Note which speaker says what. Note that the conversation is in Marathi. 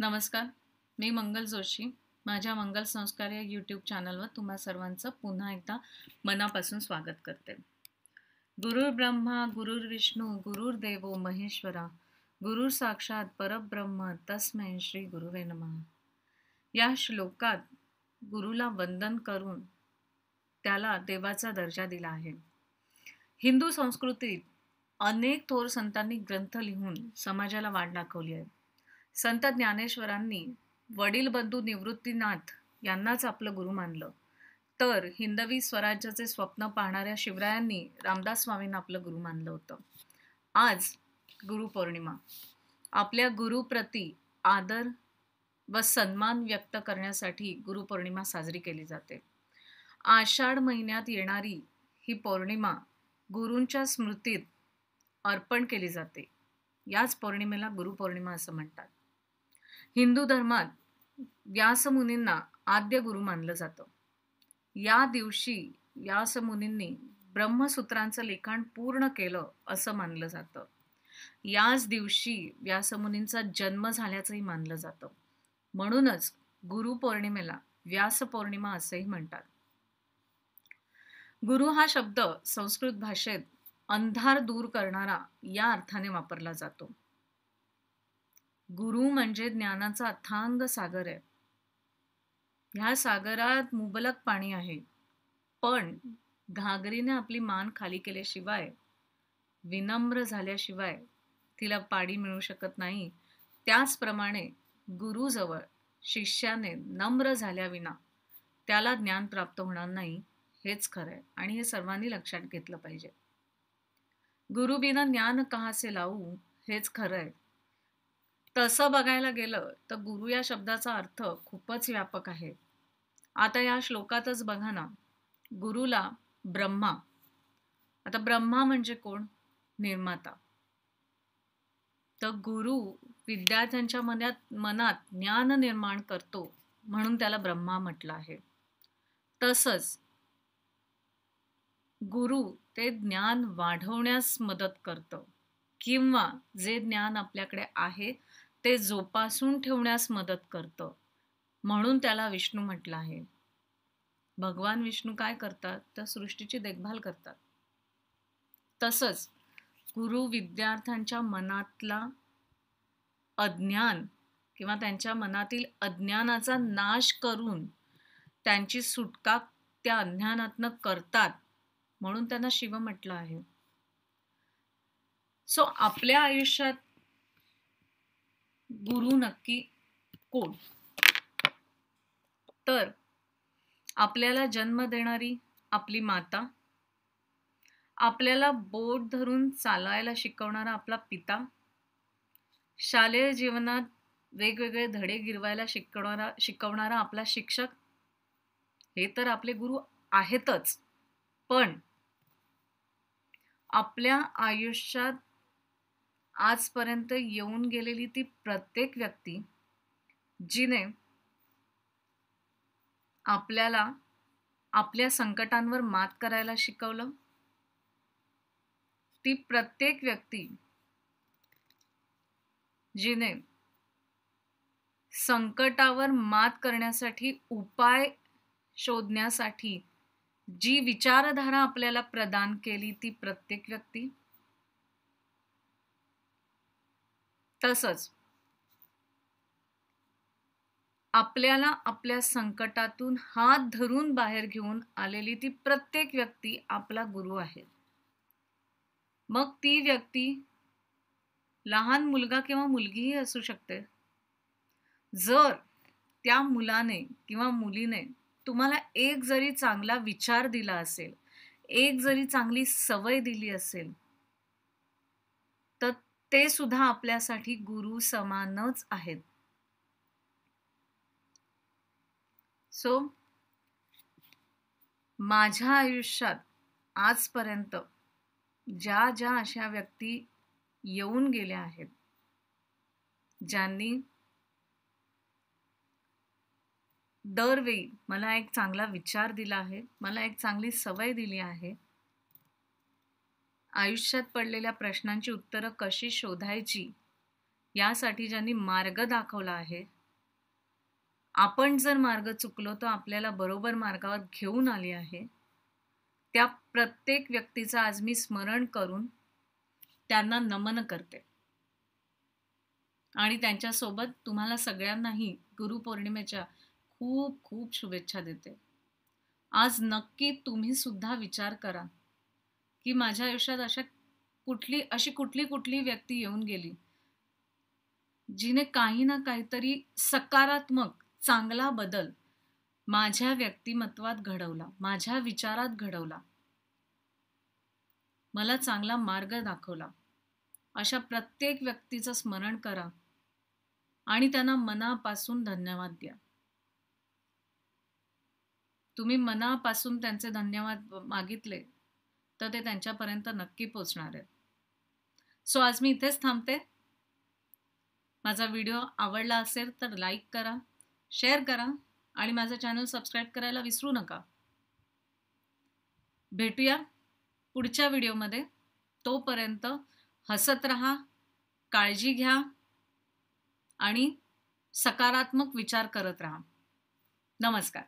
Speaker 1: नमस्कार मी मंगल जोशी. माझ्या मंगल संस्कार या यूट्यूब चॅनलवर तुम्हा सर्वांचं पुन्हा एकदा मनापासून स्वागत करते. गुरुर ब्रह्मा गुरुर विष्णू गुरुर देवो महेश्वरा गुरुर साक्षात परब्रह्म तस्मै श्री गुरुवे नमः. या श्लोकात गुरुला वंदन करून त्याला देवाचा दर्जा दिला आहे. हिंदू संस्कृतीत अनेक थोर संतांनी ग्रंथ लिहून समाजाला वाट दाखवली आहे. संत ज्ञानेश्वरांनी वडील बंधू निवृत्तीनाथ यांनाच आपलं गुरु मानलं. तर हिंदवी स्वराज्याचे स्वप्न पाहणाऱ्या शिवरायांनी रामदास स्वामींना आपलं गुरु मानलं होतं. आज गुरुपौर्णिमा आपल्या गुरुप्रती आदर व सन्मान व्यक्त करण्यासाठी गुरुपौर्णिमा साजरी केली जाते. आषाढ महिन्यात येणारी ही पौर्णिमा गुरूंच्या स्मृतीत अर्पण केली जाते. याच पौर्णिमेला गुरुपौर्णिमा असं म्हणतात. हिंदू धर्मात व्यासमुनींना आद्य गुरु मानलं जातं. या दिवशी व्यासमुनींनी ब्रह्मसूत्रांचं लिखाण पूर्ण केलं असं मानलं जातं. याच दिवशी व्यासमुनींचा जन्म झाल्याचंही मानलं जातं. म्हणूनच गुरुपौर्णिमेला व्यासपौर्णिमा असंही म्हणतात. गुरु हा शब्द संस्कृत भाषेत अंधार दूर करणारा या अर्थाने वापरला जातो. गुरु म्हणजे ज्ञानाचा अथांग सागर आहे. ह्या सागरात मुबलक पाणी आहे. पण घागरीने आपली मान खाली केल्याशिवाय विनम्र झाल्याशिवाय तिला पाणी मिळू शकत नाही. त्याचप्रमाणे गुरुजवळ शिष्याने नम्र झाल्याविना त्याला ज्ञान प्राप्त होणार नाही हेच खरं आहे आणि हे सर्वांनी लक्षात घेतलं पाहिजे. गुरुबिना ज्ञान कहासे लावू हेच खरं आहे. तसं बघायला गेलं तर गुरु या शब्दाचा अर्थ खूपच व्यापक आहे. आता या श्लोकातच बघा ना गुरुला ब्रह्मा. आता ब्रह्मा म्हणजे कोण? निर्माता. तर गुरु विद्यार्थ्यांच्या मनात मनात ज्ञान निर्माण करतो म्हणून त्याला ब्रह्मा म्हटलं आहे. तसंच गुरु ते ज्ञान वाढवण्यास मदत करतं. किंवा जे ज्ञान आपल्याकडे आहे ते जोपासून ठेवण्यास मदत करतं. म्हणून त्याला विष्णू म्हटलं आहे. भगवान विष्णू काय करतात? तर सृष्टीची देखभाल करतात. तसंच गुरु विद्यार्थ्यांच्या मनातला अज्ञान किंवा त्यांच्या मनातील अज्ञानाचा नाश करून त्यांची सुटका त्या अज्ञानातनं करतात म्हणून त्यांना शिव म्हटलं आहे. सो आपल्या आयुष्यात गुरु नक्की कोण? तर आपल्याला जन्म देणारी आपली माता आपल्याला बोट धरून चालायला शिकवणारा आपला पिता शालेय जीवनात वेगवेगळे धडे गिरवायला शिकवणारा शिकवणारा आपला शिक्षक हे तर आपले गुरु आहेतच. पण आपल्या आयुष्यात आजपर्यंत येऊन गेलेली ती प्रत्येक व्यक्ती जिने आपल्याला आपल्या संकटांवर मात करायला शिकवलं ती प्रत्येक व्यक्ती जिने संकटावर मात करण्यासाठी उपाय शोधण्यासाठी जी विचारधारा आपल्याला प्रदान केली ती प्रत्येक व्यक्ती तसंच आपल्याला आपल्या संकटातून हात धरून बाहेर घेऊन आलेली ती प्रत्येक व्यक्ती आपला गुरु आहे. मग ती व्यक्ती लहान मुलगा किंवा मुलगीही असू शकते. जर त्या मुलाने किंवा मुलीने तुम्हाला एक जरी चांगला विचार दिला असेल एक जरी चांगली सवय दिली असेल ते सुद्धा आपल्यासाठी गुरु समानच आहेत. सो माझ्या आयुष्यात आजपर्यंत ज्या ज्या अशा व्यक्ती येऊन गेल्या आहेत ज्यांनी दरवेळी मला एक चांगला विचार दिला आहे मला एक चांगली सवय दिली आहे आयुष्यात पडलेल्या प्रश्नांची उत्तरं कशी शोधायची यासाठी ज्यांनी मार्ग दाखवला आहे आपण जर मार्ग चुकलो तर आपल्याला बरोबर मार्गावर घेऊन आली आहे. त्या प्रत्येक व्यक्तीचं आज मी स्मरण करून त्यांना नमन करते. आणि त्यांच्यासोबत तुम्हाला सगळ्यांनाही गुरुपौर्णिमेच्या खूप खूप शुभेच्छा देते. आज नक्की तुम्ही सुद्धा विचार करा. की माझ्या आयुष्यात अशा कुठली अशी कुठली कुठली व्यक्ती येऊन गेली जिने काही ना काहीतरी सकारात्मक चांगला बदल माझ्या व्यक्तिमत्वात घडवला माझ्या विचारात घडवला मला चांगला मार्ग दाखवला. अशा प्रत्येक व्यक्तीचं स्मरण करा आणि त्यांना मनापासून धन्यवाद द्या. तुम्ही मनापासून त्यांचे धन्यवाद मागितले तर ते त्यांच्यापर्यंत नक्की पोचणार आहेत. सो आज मी इथेच थांबते. माझा व्हिडिओ आवडला असेल तर लाईक करा शेअर करा आणि माझं चॅनल सबस्क्राईब करायला विसरू नका. भेटूया पुढच्या व्हिडिओमध्ये. तोपर्यंत हसत रहा काळजी घ्या आणि सकारात्मक विचार करत राहा. नमस्कार.